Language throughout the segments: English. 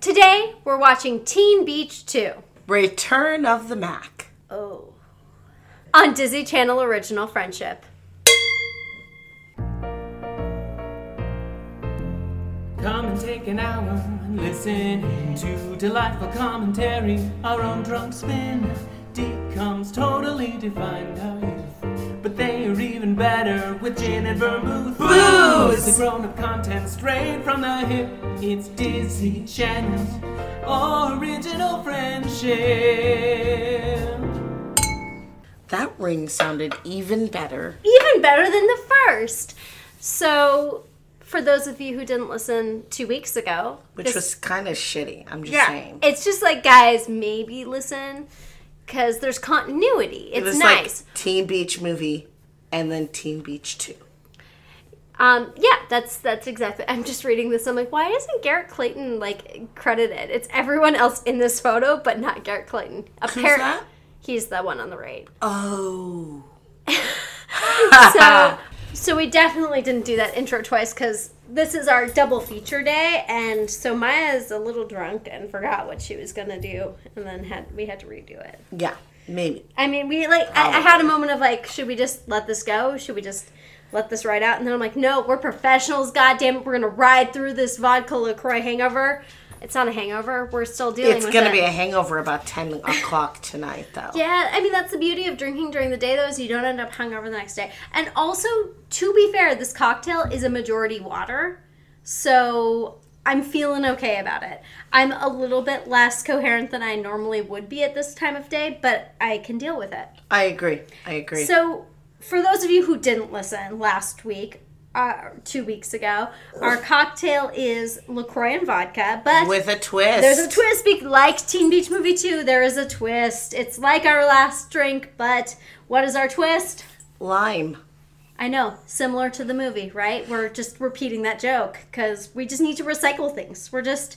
Today, we're watching Teen Beach 2. Return of the Mac. Oh. On Disney Channel Original Friendship. Come and take an hour and listen to delightful commentary. Our own drunk spin DCOMs totally defined our youth. But they are even better with gin and vermouth. Booze! It's the grown up content straight from the hip. It's Disney Channel's original friendship. That ring sounded even better. Even better than the first. So, for those of you who didn't listen two weeks ago, Which this- was kind of shitty. I'm just yeah, saying. it's just like guys, maybe listen because there's continuity. It It's was nice. like Teen Beach movie and then Teen Beach 2. Um, yeah, that's that's exactly. I'm just reading this. I'm like, why isn't Garrett Clayton like credited? It's everyone else in this photo, but not Garrett Clayton. Who's Appar- that? He's the one on the right. Oh. So, so we definitely didn't do that intro twice because this is our double feature day, and so Maya's a little drunk and forgot what she was gonna do, and then had we had to redo it. Yeah, maybe. I mean, we like. I, I had a moment of like, should we just let this go? Should we just let this ride out? And then I'm like, no, we're professionals. God damn it, we're gonna ride through this vodka LaCroix hangover. It's not a hangover. We're still dealing. It's with going to it. be a hangover about 10 o'clock tonight, though. Yeah, I mean that's the beauty of drinking during the day, though, is you don't end up hungover the next day. And also, to be fair, this cocktail is a majority water, so I'm feeling okay about it. I'm a little bit less coherent than I normally would be at this time of day, but I can deal with it. I agree. I agree. So, for those of you who didn't listen last week, uh, two weeks ago, our cocktail is LaCroix and vodka, but With a twist. there's a twist. Be- like Teen Beach Movie 2, there is a twist. It's like our last drink, but what is our twist? Lime. I know, similar to the movie, right? We're just repeating that joke because we just need to recycle things. We're just,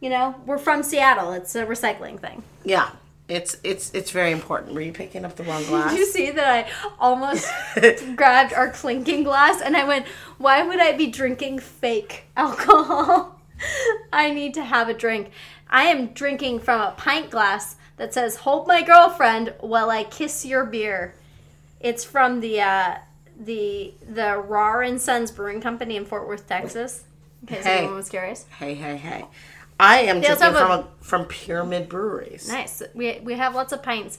you know, we're from Seattle. It's a recycling thing. Yeah. It's it's it's very important. Were you picking up the wrong glass? Did you see that I almost grabbed our clinking glass and I went, why would I be drinking fake alcohol? I need to have a drink. I am drinking from a pint glass that says, hold my girlfriend while I kiss your beer. It's from the, uh, the, the Rahr and Sons Brewing Company in Fort Worth, Texas. In case Hey. anyone was curious. Hey, hey, hey. I am They drinking from a- a, from Pyramid Breweries. Nice. We, we have lots of pints.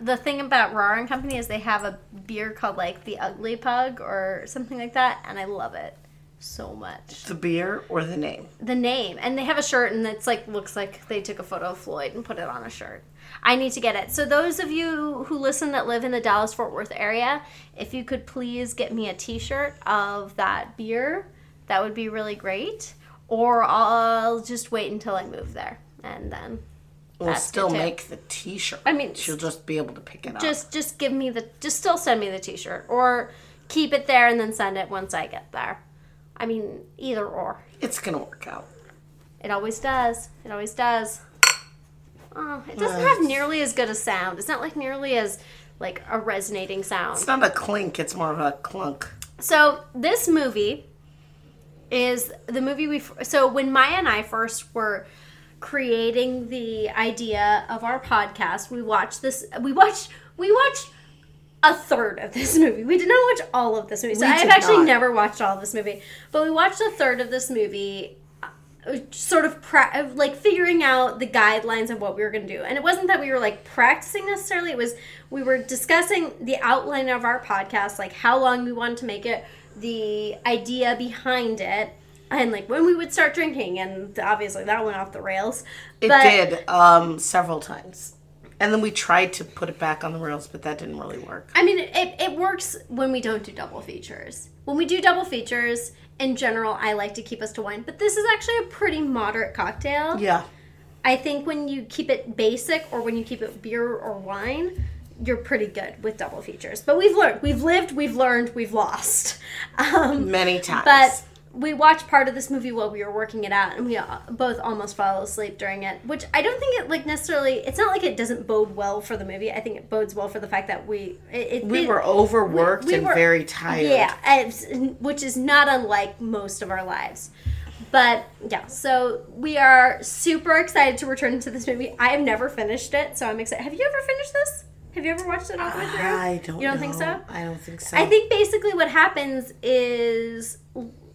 The thing about Rahr and Company is they have a beer called like the Ugly Pug or something like that, and I love it so much. The beer or the name? The name, and they have a shirt, and it's like looks like they took a photo of Floyd and put it on a shirt. I need to get it. So those of you who listen that live in the Dallas Fort Worth area, if you could please get me a T-shirt of that beer, that would be really great. Or I'll just wait until I move there, and then We'll still make the T-shirt. I mean, she'll just be able to pick it up. just just give me the just still send me the t-shirt or keep it there and then send it once i get there i mean either or It's gonna work out. it always does it always does oh it doesn't uh, have nearly as good a sound it's not like nearly as like a resonating sound It's not a clink. It's more of a clunk. so this movie is the movie we so when maya and i first were creating the idea of our podcast we watched this we watched we watched a third of this movie. We did not watch all of this movie so We i've actually not. never watched all of this movie but we watched a third of this movie uh, sort of pra- like figuring out the guidelines of what we were going to do. And it wasn't that we were like practicing necessarily it was we were discussing the outline of our podcast like how long we wanted to make it the idea behind it and like when we would start drinking and obviously that went off the rails. It But- did um, several times, and then we tried to put it back on the rails, but that didn't really work. I mean, it, it works when we don't do double features. When we do double features, in general, I like to keep us to wine, but this is actually a pretty moderate cocktail. Yeah, I think when you keep it basic or when you keep it beer or wine, you're pretty good with double features. But we've learned, we've lived, we've learned, we've lost. Um, many times. but we watched part of this movie while we were working it out, and we uh, both almost fell asleep during it. Which I don't think it like necessarily. It's not like it doesn't bode well for the movie. I think it bodes well for the fact that we it, we it- were overworked we and were- very tired. Yeah, which is not unlike most of our lives. But yeah, so we are super excited to return to this movie. I have never finished it, so I'm excited. Have you ever finished this? Have you ever watched it all the way through? I don't. You don't think so? I don't think so. I think basically what happens is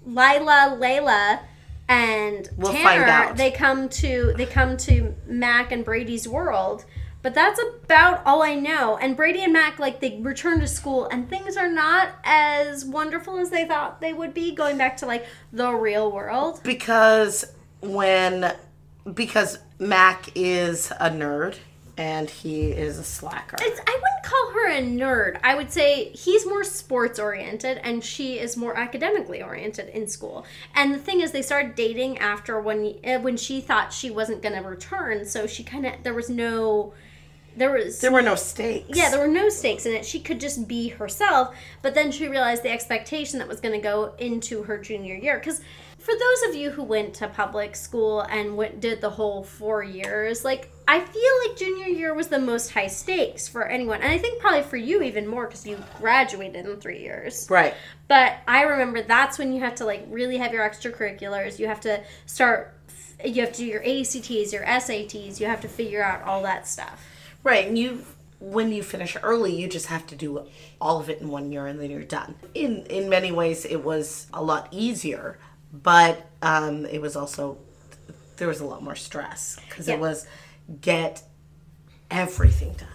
Lila, Layla, and We'll Tanner, they come to they come to Mac and Brady's world. But that's about all I know. And Brady and Mac like they return to school and things are not as wonderful as they thought they would be going back to like the real world. because when because Mac is a nerd and he is a slacker. It's, I wouldn't call her a nerd. I would say he's more sports oriented and she is more academically oriented in school. And the thing is, they started dating after when uh, when she thought she wasn't going to return. So she kind of there was no there was There were no stakes. yeah there were no stakes in it. She could just be herself. But then she realized the expectation that was going to go into her junior year because. For those of you who went to public school and went, did the whole four years, like I feel like junior year was the most high stakes for anyone, and I think probably for you even more because you graduated in three years. right. But I remember that's when you have to like really have your extracurriculars. You have to start. You have to do your ACTs, your SATs. You have to figure out all that stuff. Right, and you when you finish early, you just have to do all of it in one year and then you're done. In in many ways it was a lot easier, but um it was also there was a lot more stress because Yeah. it was get everything done.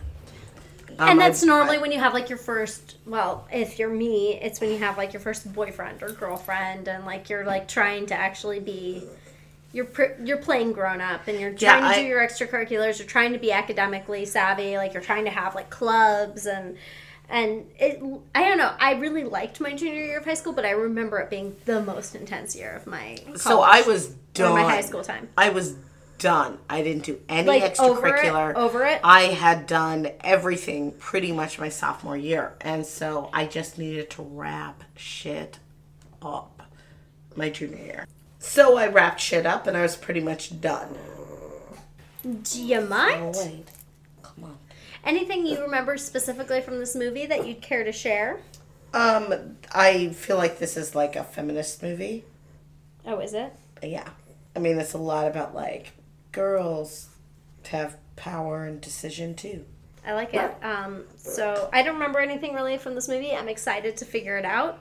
Um, and that's I- normally when you have like your first. Well, if you're me, it's when you have like your first boyfriend or girlfriend, and like you're like trying to actually be. You're pr- you're playing grown up, and you're Yeah, trying to I- do your extracurriculars. You're trying to be academically savvy. Like you're trying to have like clubs and. And it, I don't know. I really liked my junior year of high school, but I remember it being the most intense year of my college, so I was done. my high school time. I was done. I didn't do any Like, over it- extracurricular. over it? I had done everything pretty much my sophomore year. And so I just needed to wrap shit up my junior year. So I wrapped shit up and I was pretty much done. Do you mind? Oh, wait. Come on. Anything you remember specifically from this movie that you'd care to share? Um, I feel like this is like a feminist movie. Oh, is it? Yeah. I mean, it's a lot about like girls have power and decision too. I like it. Um, so I don't remember anything really from this movie. I'm excited to figure it out.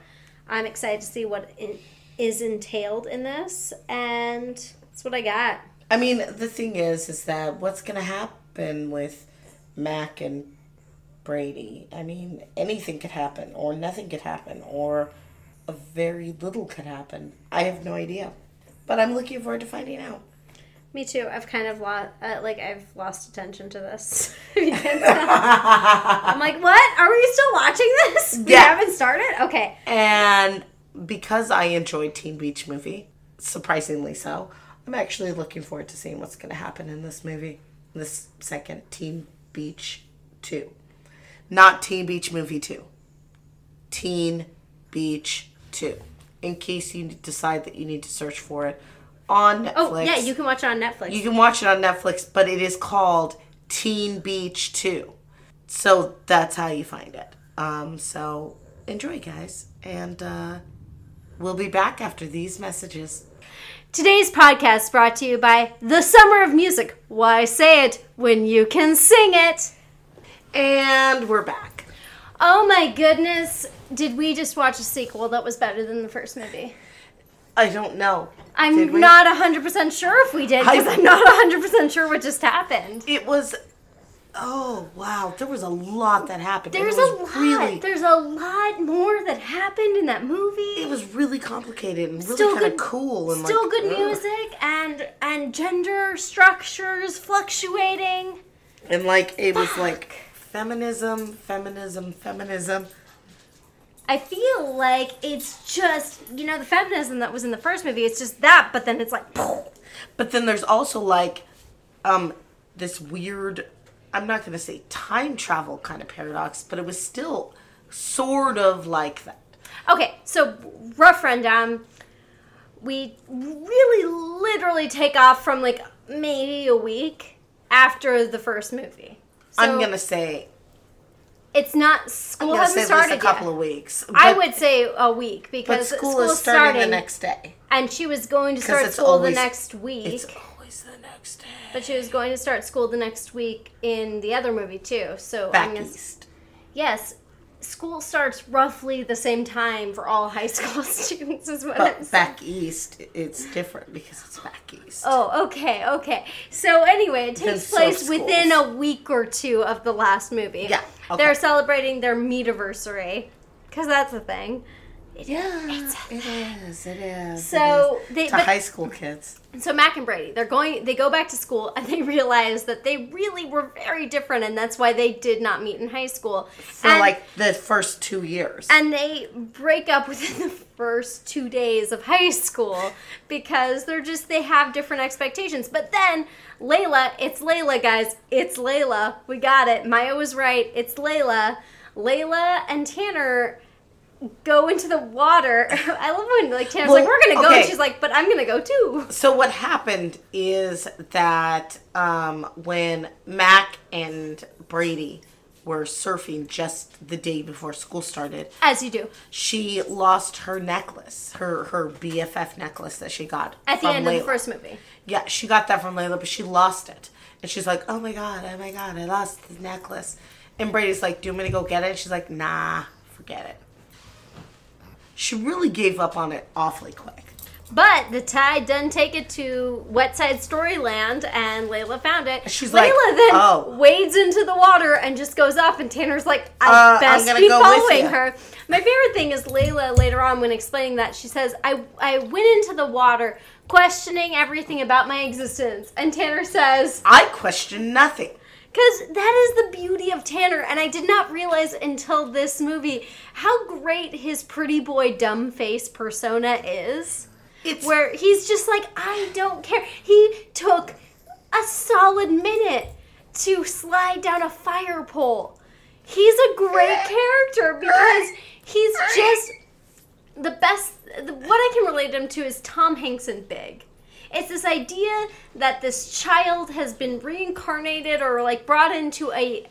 I'm excited to see what in, is entailed in this, and that's what I got. I mean, the thing is, is that what's going to happen with Mac and Brady? I mean, anything could happen, or nothing could happen, or a very little could happen. I have no idea, but I'm looking forward to finding out. Me too. I've kind of lost, uh, like, I've lost attention to this. If you can't tell. I'm like, what? Are we still watching this? We Yeah. haven't started. Okay. And because I enjoyed Teen Beach Movie, surprisingly so, I'm actually looking forward to seeing what's going to happen in this movie, this second Teen Beach 2. Not Teen Beach Movie 2. Teen Beach 2. In case you decide that you need to search for it on Netflix. Oh yeah, you can watch it on Netflix. You can watch it on Netflix, but it is called Teen Beach 2. So that's how you find it. Um, so enjoy, guys. And uh, we'll be back after these messages. Today's podcast is brought to you by The Summer of Music. Why say it when you can sing it? And we're back. Oh my goodness. Did we just watch a sequel that was better than the first movie? I don't know. I'm not 100% sure if we did because I'm not 100% sure what just happened. It was. Oh, wow. There was a lot that happened. There's a lot. Really, There's a lot more that happened in that movie. it was really complicated and really Still kind of good- cool. And Still like, good ugh. music and and gender structures fluctuating. And like, it was like feminism, feminism, feminism. I feel like it's just you know the feminism that was in the first movie. It's just that, but then it's like, But then there's also like um this weird I'm not to say time travel kind of paradox, but it was still sort of like that. okay. So rough rundown. We really literally take off from like maybe a week after the first movie. So, I'm to say It's not school hasn't started a couple yet. of weeks. I would say a week because school, school's is starting, starting, the next day. and she was going to start school always- the next week. It's always the next day. But she was going to start school the next week in the other movie too. So Back east. yes, school starts roughly the same time for all high school students. Is what I'm But saying. back east, it's different because it's back east. Oh, okay, okay. So anyway, it takes place within a week or two of the last movie. Yeah, okay. They're celebrating their meetiversary because that's a thing. Yeah, It is. It is. It is. So it is. they- to but- high school kids. So Mac and Brady, they're going. They go back to school and they realize that they really were very different, and that's why they did not meet in high school. for and, like the first two years. and they break up within the first two days of high school because they're just they have different expectations. But then Layla, it's Layla, guys. It's Layla. We got it. Maya was right. It's Layla. Layla and Tanner go into the water. I love when like Tanner's like, "We're gonna go," and she's like, "But I'm gonna go too." so what happened is that um, when Mac and Brady were surfing just the day before school started, As you do she lost her necklace, her her BFF necklace that she got at the from end of Layla. the first movie. Yeah, she got that from Layla, but she lost it. And she's like, oh my god, oh my god, I lost the necklace. And Brady's like, do you want me to go get it? And she's like, nah, forget it. She really gave up on it awfully quick. But the tide done take it to Wet Side Storyland, and Layla found it. She's Layla like, then "Oh." wades into the water and just goes off, and Tanner's like, "I Uh, I'm best be go following her." My favorite thing is Layla later on when explaining that she says, "I I went into the water questioning everything about my existence," and Tanner says, I question nothing. Because that is the beauty of Tanner, and I did not realize until this movie how great his pretty boy dumb face persona is. It's Where he's just like, I don't care. He took a solid minute to slide down a fire pole. He's a great character because he's just the best. The, what I can relate him to is Tom Hanks in Big. It's this idea that this child has been reincarnated or like brought into a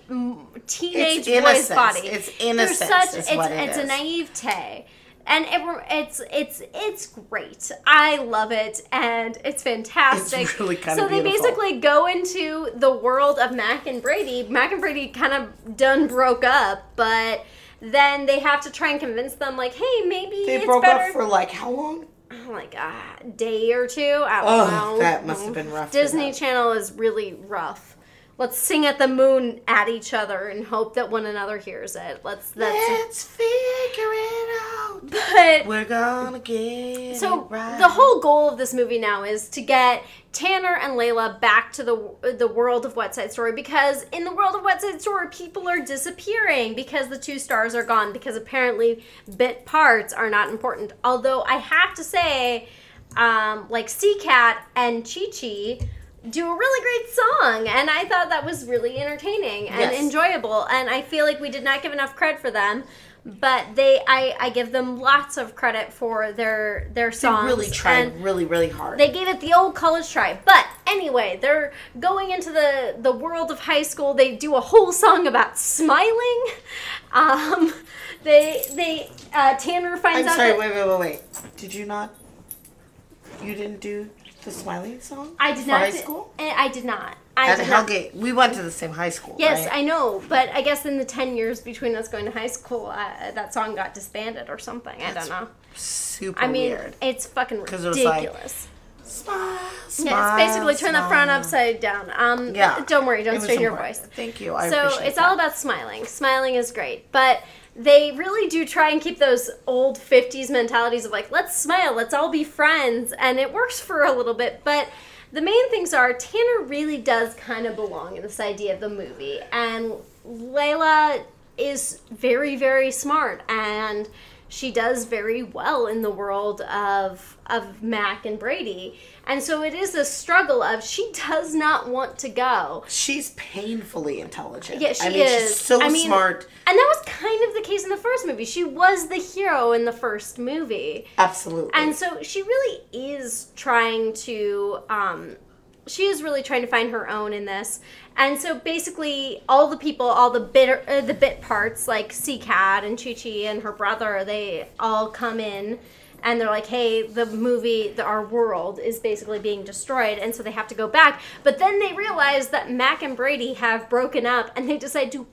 teenage boy's body. It's innocence such it's it it's a naivete. And it, it's it's it's great. I love it, and it's fantastic. It's really so they beautiful. basically go into the world of Mac and Brady. Mac and Brady kind of done broke up, but then they have to try and convince them, like, hey, maybe they it's broke better. up for like how long? Like a day or two. I don't Oh, know. that must have been rough Disney. Channel is really rough. Let's sing at the moon at each other and hope that one another hears it. Let's. That's. Let's figure it out. But We're gonna get so it right. the whole goal of this movie now is to get Tanner and Layla back to the the world of Wet Side Story because in the world of Wet Side Story people are disappearing because the two stars are gone because apparently bit parts are not important. Although I have to say, um, like Sea Cat and Chi Chi do a really great song and I thought that was really entertaining and Yes. enjoyable and I feel like we did not give enough credit for them. But they, I, I give them lots of credit for their their they songs. really tried really, really hard. they gave it the old college try. But anyway, they're going into the the world of high school. They do a whole song about smiling. Um, they they uh, Tanner finds I'm out sorry, that wait, wait, wait, wait. Did you not? You didn't do the smiling song? I did for not. high school. eh, I did not. I At did not. Hellgate, we went to the same high school. Yes, right? I know, but I guess in the ten years between us going to high school, uh, that song got disbanded or something. I don't know. Super I mean, weird. it's fucking 'Cause it was like, ridiculous. Smile, smile. yeah, it's basically turn the front upside down. Um, Yeah. Don't worry, don't strain your voice. Thank you. I so appreciate it's that. all about smiling. Smiling is great, but they really do try and keep those old 50s mentalities of like, let's smile, let's all be friends, and it works for a little bit, but the main things are Tanner really does kind of belong in this idea of the movie, and Layla is very, very smart, and she does very well in the world of of Mac and Brady. And so it is a struggle of she does not want to go. She's painfully intelligent. Yeah, she is. I mean, is. She's so I mean, smart. And that was kind of the case in the first movie. She was the hero in the first movie. Absolutely. And so she really is trying to um she is really trying to find her own in this. And so basically, all the people, all the bit uh, the bit parts like Cat and Chi Chi and her brother, they all come in and they're like, "Hey, the movie, the, our world is basically being destroyed," and so they have to go back. But then they realize that Mac and Brady have broken up, and they decide to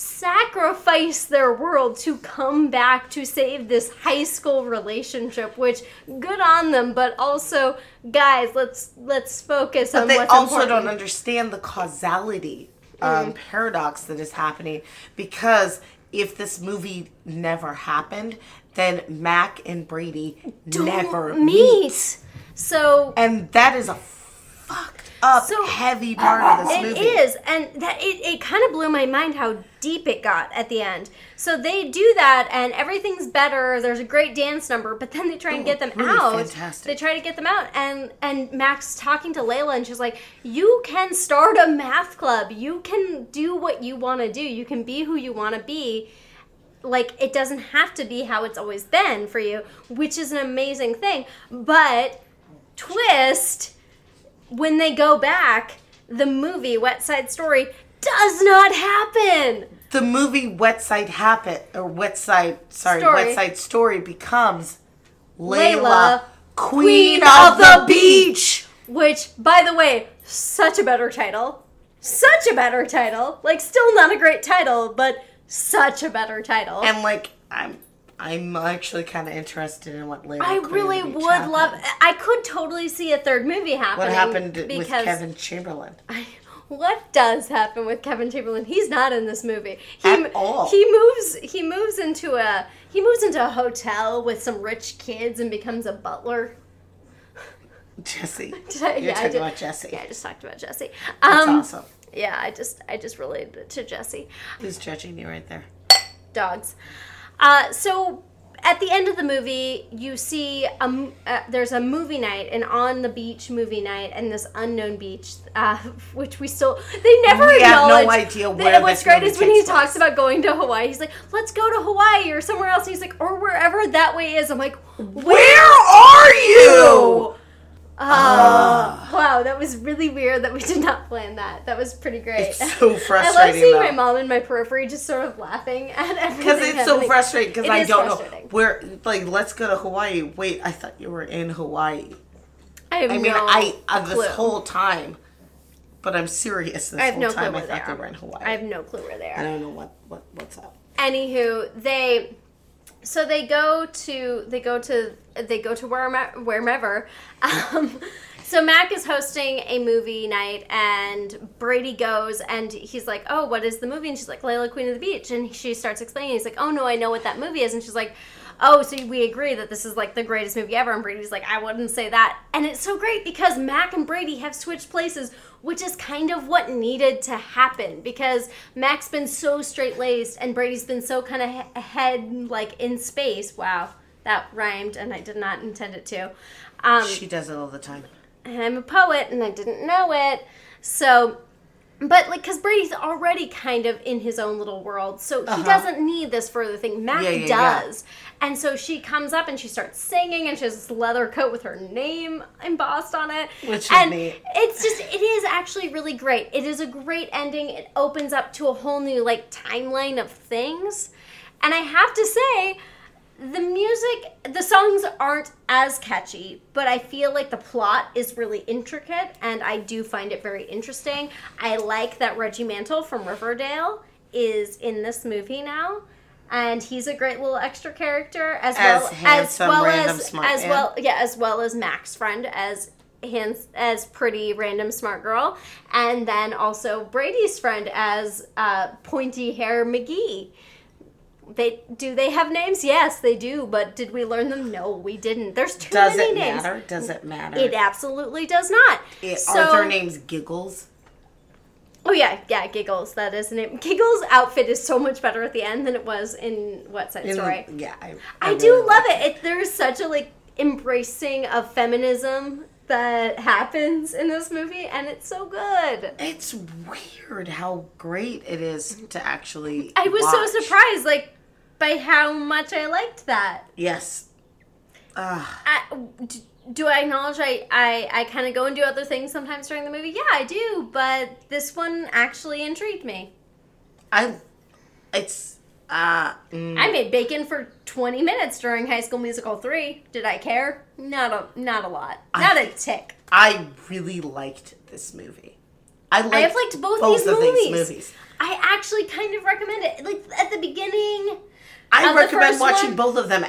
sacrifice their world to come back to save this high school relationship. Which good on them, but also, guys, let's let's focus But on they also important. don't understand the causality um, paradox that is happening because if this movie never happened, then Mac and Brady never meet. meet. So And that is a fucked up, So- heavy part of this It movie. is, and that it, it kind of blew my mind how deep it got at the end. So they do that, and everything's better. There's a great dance number, but then they try and get them really out. fantastic. They try to get them out, and and Max talking to Layla, and she's like, "You can start a math club. You can do what you want to do. You can be who you want to be." like it doesn't have to be how it's always been for you, which is an amazing thing. But twist when they go back, the movie Wet Side Story does not happen. the movie Wet Side Happen or Wet Side sorry, Story. Wet Side Story becomes Layla, Layla, Queen, Queen of, of the, the Beach. Which, by the way, such a better title. Such a better title. Like, still not a great title, but such a better title. And like I'm I'm actually kind of interested in what Layla. I really would happened. love. I could totally see a third movie happening. What happened with Kevin Chamberlin? I, what does happen with Kevin Chamberlin? He's not in this movie. He, At all. He moves. He moves into a. He moves into a hotel with some rich kids and becomes a butler. Jessie. I- You're yeah, I talking did- about Jessie. Yeah, I just talked about Jessie. That's Um, awesome. Yeah, I just I just related it to Jessie. Who's judging you right there? Dogs. Uh, so at the end of the movie, you see a, uh, there's a movie night, an on the beach movie night, and this unknown beach, uh, which we still they never We have no idea where What's great is when he takes talks about going to Hawaii. He's like, "Let's go to Hawaii or somewhere else." he's like, "Or wherever that way is." I'm like, Where are you? Was really weird that we did not plan that. That was pretty great. It's so frustrating. I love seeing though. my mom in my periphery just sort of laughing at everything. Because it's so frustrating. Because I don't know where. Like, let's go to Hawaii. Wait, I thought you were in Hawaii. I have no. I mean, no I uh, this whole time, but I'm serious. This I have whole no time, clue I thought they they were in Hawaii. I have no clue where they are. I don't know what what what's up. Anywho, they so they go to they go to they go to wherever wherever. Um, so Mac is hosting a movie night, and Brady goes, and he's like, "Oh, what is the movie?" And she's like, "Layla, Queen of the Beach." And she starts explaining. He's like, "Oh no, I know what that movie is." And she's like. Oh, so we agree that this is like the greatest movie ever, and Brady's like, I wouldn't say that. And it's so great because Mac and Brady have switched places, which is kind of what needed to happen because Mac's been so straight laced and Brady's been so kind of he- ahead, like in space. Wow, that rhymed, and I did not intend it to. Um, She does it all the time. And I'm a poet and I didn't know it. So, but like, because Brady's already kind of in his own little world, so he doesn't need this further thing. Mac Uh-huh. Yeah, yeah, yeah. does. And so she comes up and she starts singing, and she has this leather coat with her name embossed on it. Which is and neat. It's just, it is actually really great. It is a great ending. It opens up to a whole new like timeline of things. And I have to say, the music the songs aren't as catchy but i feel like the plot is really intricate and i do find it very interesting. I like that reggie mantle from riverdale is in this movie now and he's a great little extra character as, As well as well as as well yeah as well as mac's friend as hands as pretty random smart girl and then also brady's friend as uh, pointy hair mcgee they do they have names? Yes, they do. But did we learn them? No, we didn't. There's too Does many it names. matter? Does it matter? It absolutely does not. It- so, are their names Giggles? Oh yeah, yeah, Giggles. That is the name. Giggles' outfit is so much better at the end than it was in What Side In Story. yeah, I, I, really do love it. it. There's such a like embracing of feminism that happens in this movie, and it's so good. It's weird how great it is to actually. I was watch. so surprised, like, by how much I liked that. Yes. Ah, I, d- do I acknowledge I I, I kind of go and do other things sometimes during the movie? Yeah, I do. But this one actually intrigued me. I, it's, uh, mm, I made bacon for 20 minutes during High School Musical 3. Did I care? Not a not a lot. Not a tick. I really liked this movie. I liked, I have liked both, both these of movies. these movies. I actually kind of recommend it. Like at the beginning, I recommend watching one? both of them.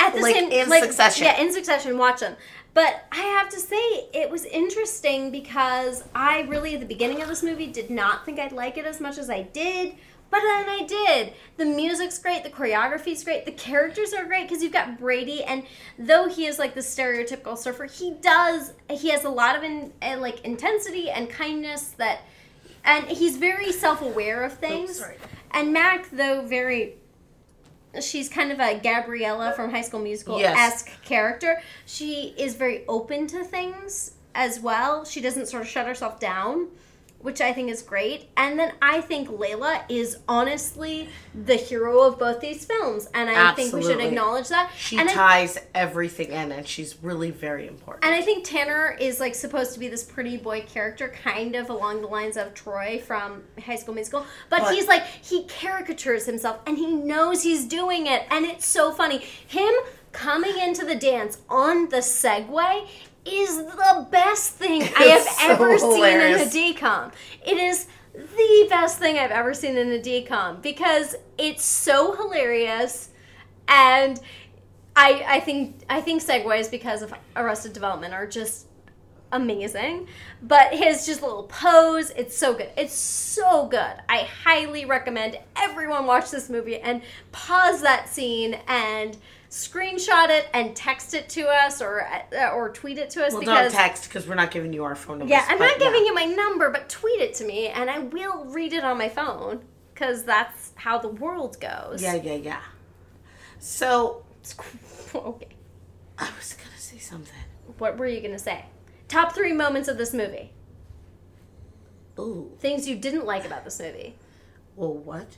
at the Like, same in like, succession. Yeah, in succession, watch them. But I have to say, it was interesting because I really, at the beginning of this movie, did not think I'd like it as much as I did. But then I did. The music's great, the choreography's great, the characters are great because you've got Brady, and though he is like the stereotypical surfer, he does he has a lot of in, uh, like intensity and kindness that, and he's very self aware of things. sorry. And Mac, though very she's kind of a Gabriella from High School Musical Yes. esque character. She is very open to things as well. She doesn't sort of shut herself down, which I think is great. And then I think Layla is honestly the hero of both these films, and I think we should acknowledge that. She and I ties everything in, and she's really very important. and I think Tanner is like supposed to be this pretty boy character, kind of along the lines of Troy from High School Musical. But, But- he's like he caricatures himself, and he knows he's doing it, and it's so funny. Him coming into the dance on the Segway is the best thing I have so ever seen in a hilarious. DCOM. It is the best thing I've ever seen in a DCOM because it's so hilarious and I I think I think Segways because of Arrested Development are just amazing. But his just little pose, it's so good. It's so good. I highly recommend everyone watch this movie and pause that scene and screenshot it and text it to us or uh, or tweet it to us well, because don't text because we're not giving you our phone number. yeah, I'm not giving you my number, but tweet it to me and I will read it on my phone because that's how the world goes. Yeah, yeah, yeah. So okay. I was gonna say something. What were you gonna say? Top three moments of this movie. Ooh, Things you didn't like about this movie. well, what?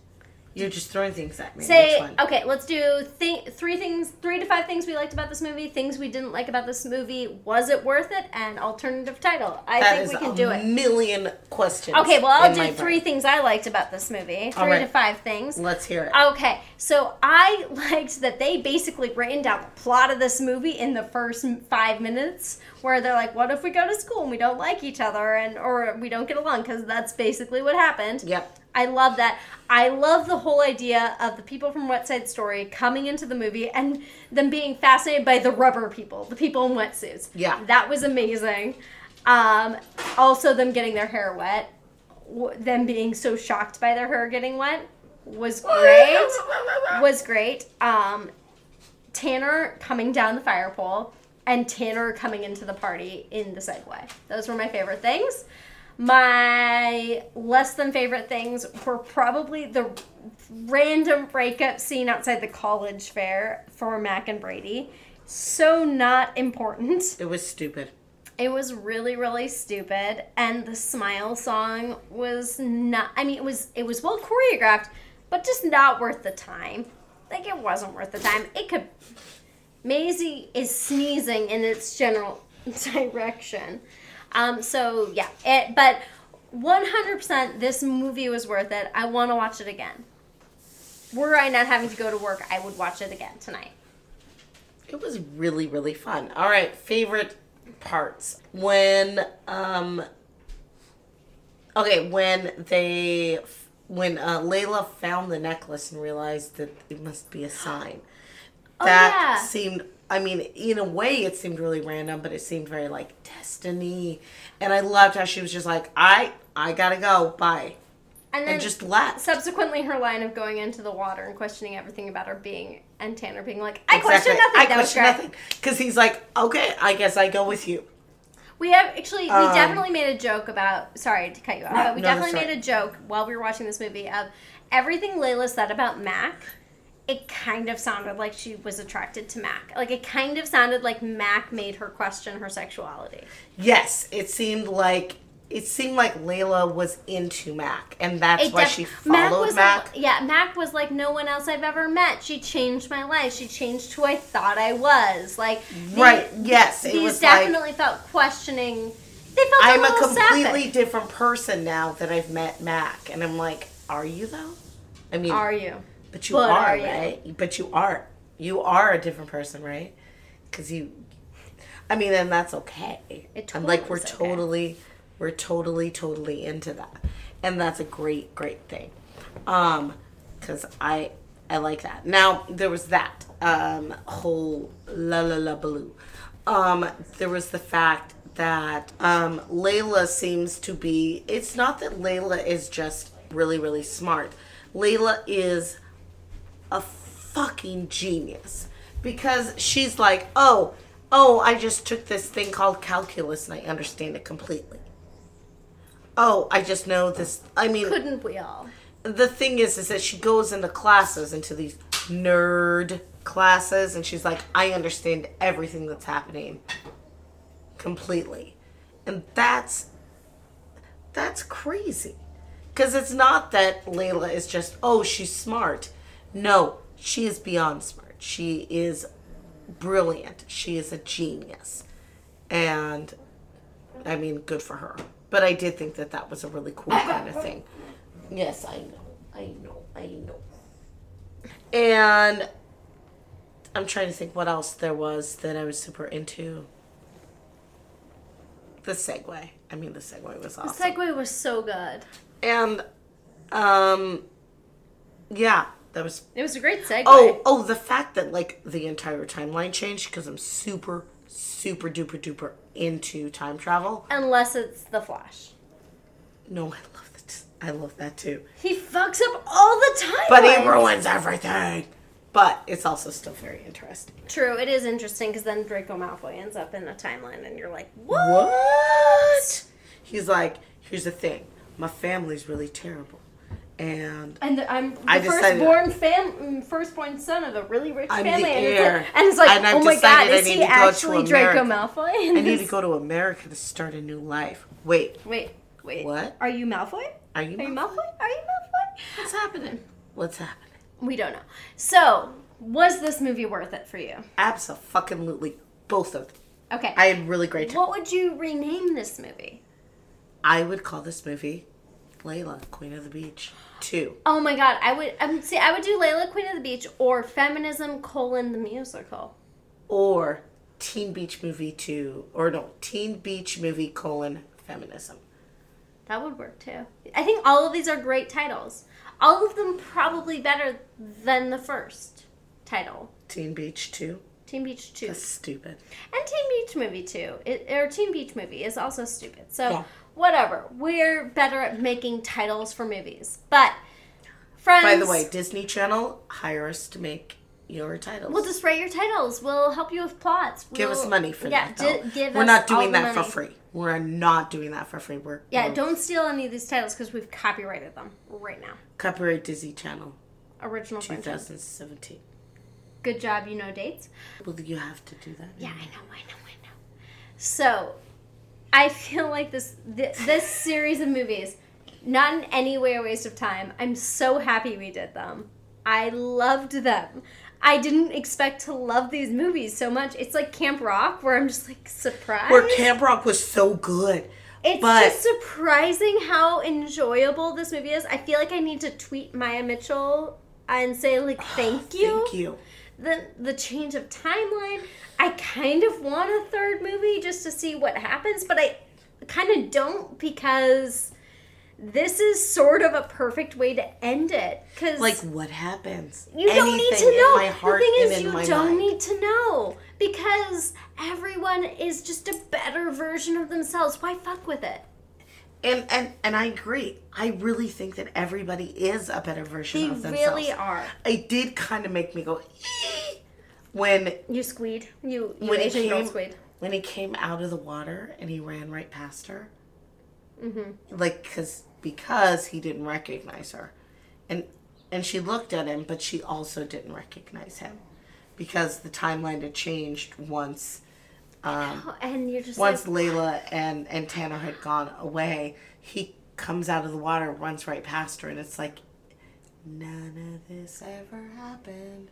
You're just throwing things at me. Say okay. Let's do th- three things, three to five things we liked about this movie. Things we didn't like about this movie. Was it worth it? And alternative title. I That think we can do it. million questions. Okay, well I'll do three brain. things I liked about this movie. Three right. to five things. Let's hear it. Okay, so I liked that they basically ran down the plot of this movie in the first five minutes, where they're like, "What if we go to school and we don't like each other and or we don't get along?" Because that's basically what happened. Yep. I love that. I love the whole idea of the people from Wet Side Story coming into the movie and them being fascinated by the rubber people, the people in wetsuits. Yeah. that was amazing. Um, also, them getting their hair wet, them being so shocked by their hair getting wet was great. was great. Um, Tanner coming down the fire pole and Tanner coming into the party in the Segway. Those were my favorite things. My less than favorite things were probably the random breakup scene outside the college fair for Mac and Brady. So not important. It was stupid. It was really, really stupid, and the smile song was not. I mean, it was it was well choreographed, but just not worth the time. Like it wasn't worth the time. It could. Maisie is sneezing in its general direction. Um. So yeah. It. But one hundred percent, this movie was worth it. I want to watch it again. Were I not having to go to work, I would watch it again tonight. It was really, really fun. All right, favorite parts. When, um, okay, when they, when uh, Layla found the necklace and realized that it must be a sign. That Oh, yeah. seemed, I mean, in a way it seemed really random, but it seemed very like destiny. And I loved how she was just like, I, I gotta go, bye. And then And just left. subsequently her line of going into the water and questioning everything about her being and Tanner being like, I Exactly. question nothing. I that question nothing. Because he's like, okay, I guess I go with you. We have actually we Um, definitely made a joke about sorry to cut you off, but we No, definitely made a joke while we were watching this movie of everything Layla said about Mac. It kind of sounded like she was attracted to Mac. Like it kind of sounded like Mac made her question her sexuality. Yes, it seemed like it seemed like Layla was into Mac, and that's It why def- she Mac followed was Mac. Like, yeah, Mac was like no one else I've ever met. She changed my life. She changed who I thought I was. Like Right, yes, it these was like- definitely felt questioning. They felt like I'm a a completely sapphic. different person now that I've met Mac, and I'm like, are you though? I mean, Are you? But you but are, are you? right? But you are, you are a different person, right? Because you, I mean, and that's okay. It and like we're totally okay. totally, we're totally, totally into that, and that's a great, great thing. Um, because I, I like that. Now there was that um whole la la la baloo. Um, there was the fact that um Layla seems to be. It's not that Layla is just really, really smart. Layla is a fucking genius because she's like, oh, oh, I just took this thing called calculus and I understand it completely. Oh, I just know this. I mean, Couldn't we all? the thing is, is that she goes into classes, into these nerd classes, and she's like, I understand everything that's happening completely, and that's that's crazy, because it's not that Layla is just oh she's smart, no, she is beyond smart. She is brilliant. She is a genius, and I mean, good for her. But I did think that that was a really cool kind of thing. Yes, I know. I know. I know. And I'm trying to think what else there was that I was super into. The Segway. I mean, the Segway was awesome. The Segway was so good. and, um, yeah, that was. It was a great segue. Oh, oh, the fact that like the entire timeline changed because I'm super, super duper duper into time travel. Unless it's the Flash. No, I love that. I love that too. He fucks up all the time. But he ruins everything. But it's also still very interesting. True, it is interesting because then Draco Malfoy ends up in a timeline, and you're like, what? What? He's like, here's the thing. My family's really terrible. And And I'm the I firstborn fam, mm, firstborn son of a really rich I'm family, and, it's like, and it's like, And oh my god, is he to go to actually Draco America. Malfoy? I need to go to America to start a new life. Wait, Wait, wait. What? Are you Malfoy? are you, Are you Malfoy? Malfoy? Are you Malfoy? What's happening? What's happening? We don't know. So, was this movie worth it for you? Absolutely, both of them. Okay. I had really great time. what would you rename this movie? I would call this movie Layla, Queen of the Beach 2. Oh my god, I would um, see. I would do Layla Queen of the Beach or Feminism colon the musical. Or Teen Beach Movie 2. Or no, Teen Beach Movie colon feminism. That would work too. I think all of these are great titles. All of them probably better than the first title, Teen Beach 2. Teen Beach Two, That's stupid. and Teen Beach Movie Two, it, or Teen Beach Movie is also stupid. So Yeah. Whatever. We're better at making titles for movies, but friends. By the way, Disney Channel, hire us to make your titles. We'll just write your titles. We'll help you with plots. give We'll- give us money for yeah, that. Di- give We're us not doing that for free. We're not doing that for free. We're Yeah, we're don't steal any of these titles because we've copyrighted them right now. copyright Disney Channel Original franchise. 2017. Good job, you know dates. Well, you have to do that. Yeah, I know, I know, I know. So, I feel like this th- this series of movies, not in any way a waste of time. I'm so happy we did them. I loved them. I didn't expect to love these movies so much. It's like Camp Rock, where I'm just like surprised. Where Camp Rock was so good. It's But- just surprising how enjoyable this movie is. I feel like I need to tweet Maia Mitchell and say like thank you. Thank you. The the change of timeline. I kind of want a third movie just to see what happens, but I kind of don't because this is sort of a perfect way to end it. Because Like, what happens? you don't need to know. My heart the thing is, you don't mind. need to know because everyone is just a better version of themselves. Why fuck with it? And and and I agree. I really think that everybody is a better version They of themselves. really are. It did kind of make me go "Ee," when You squeed. You you when he Asian girl came squeed. when he came out of the water and he ran right past her. Mm-hmm. Like cuz because he didn't recognize her. And and she looked at him but she also didn't recognize him because the timeline had changed once Um, Oh, and you're just once like, Layla and and Tanner had gone away, he comes out of the water, runs right past her, and it's like none of this ever happened.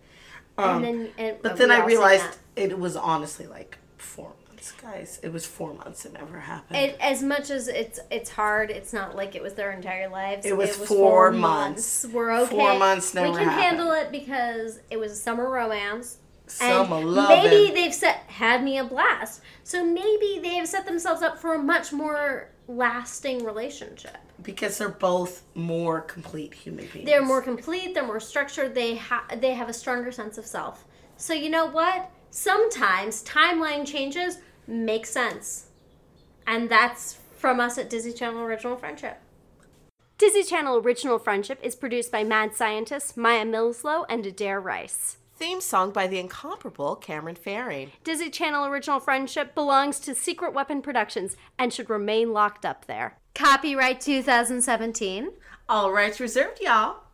Um, and then, and, but then I realized it was honestly like four months, guys. It was four months. It never happened. It, as much as it's it's hard, it's not like it was their entire lives. It was four months. We're okay. Four months We can happened. handle it because it was a summer romance. Selma and loving. maybe they've set had me a blast. So maybe they've set themselves up for a much more lasting relationship. because they're both more complete human beings. They're more complete. They're more structured. They ha- they have a stronger sense of self. So you know what? Sometimes timeline changes make sense, and that's from us at Disney Channel Original Friendship. Disney Channel Original Friendship is produced by mad scientists Maya Millslow and Adair Rice. Theme song by the incomparable Cameron Faring. Disney Channel Original Friendship belongs to Secret Weapon Productions and should remain locked up there. Copyright 2017. All rights reserved, y'all.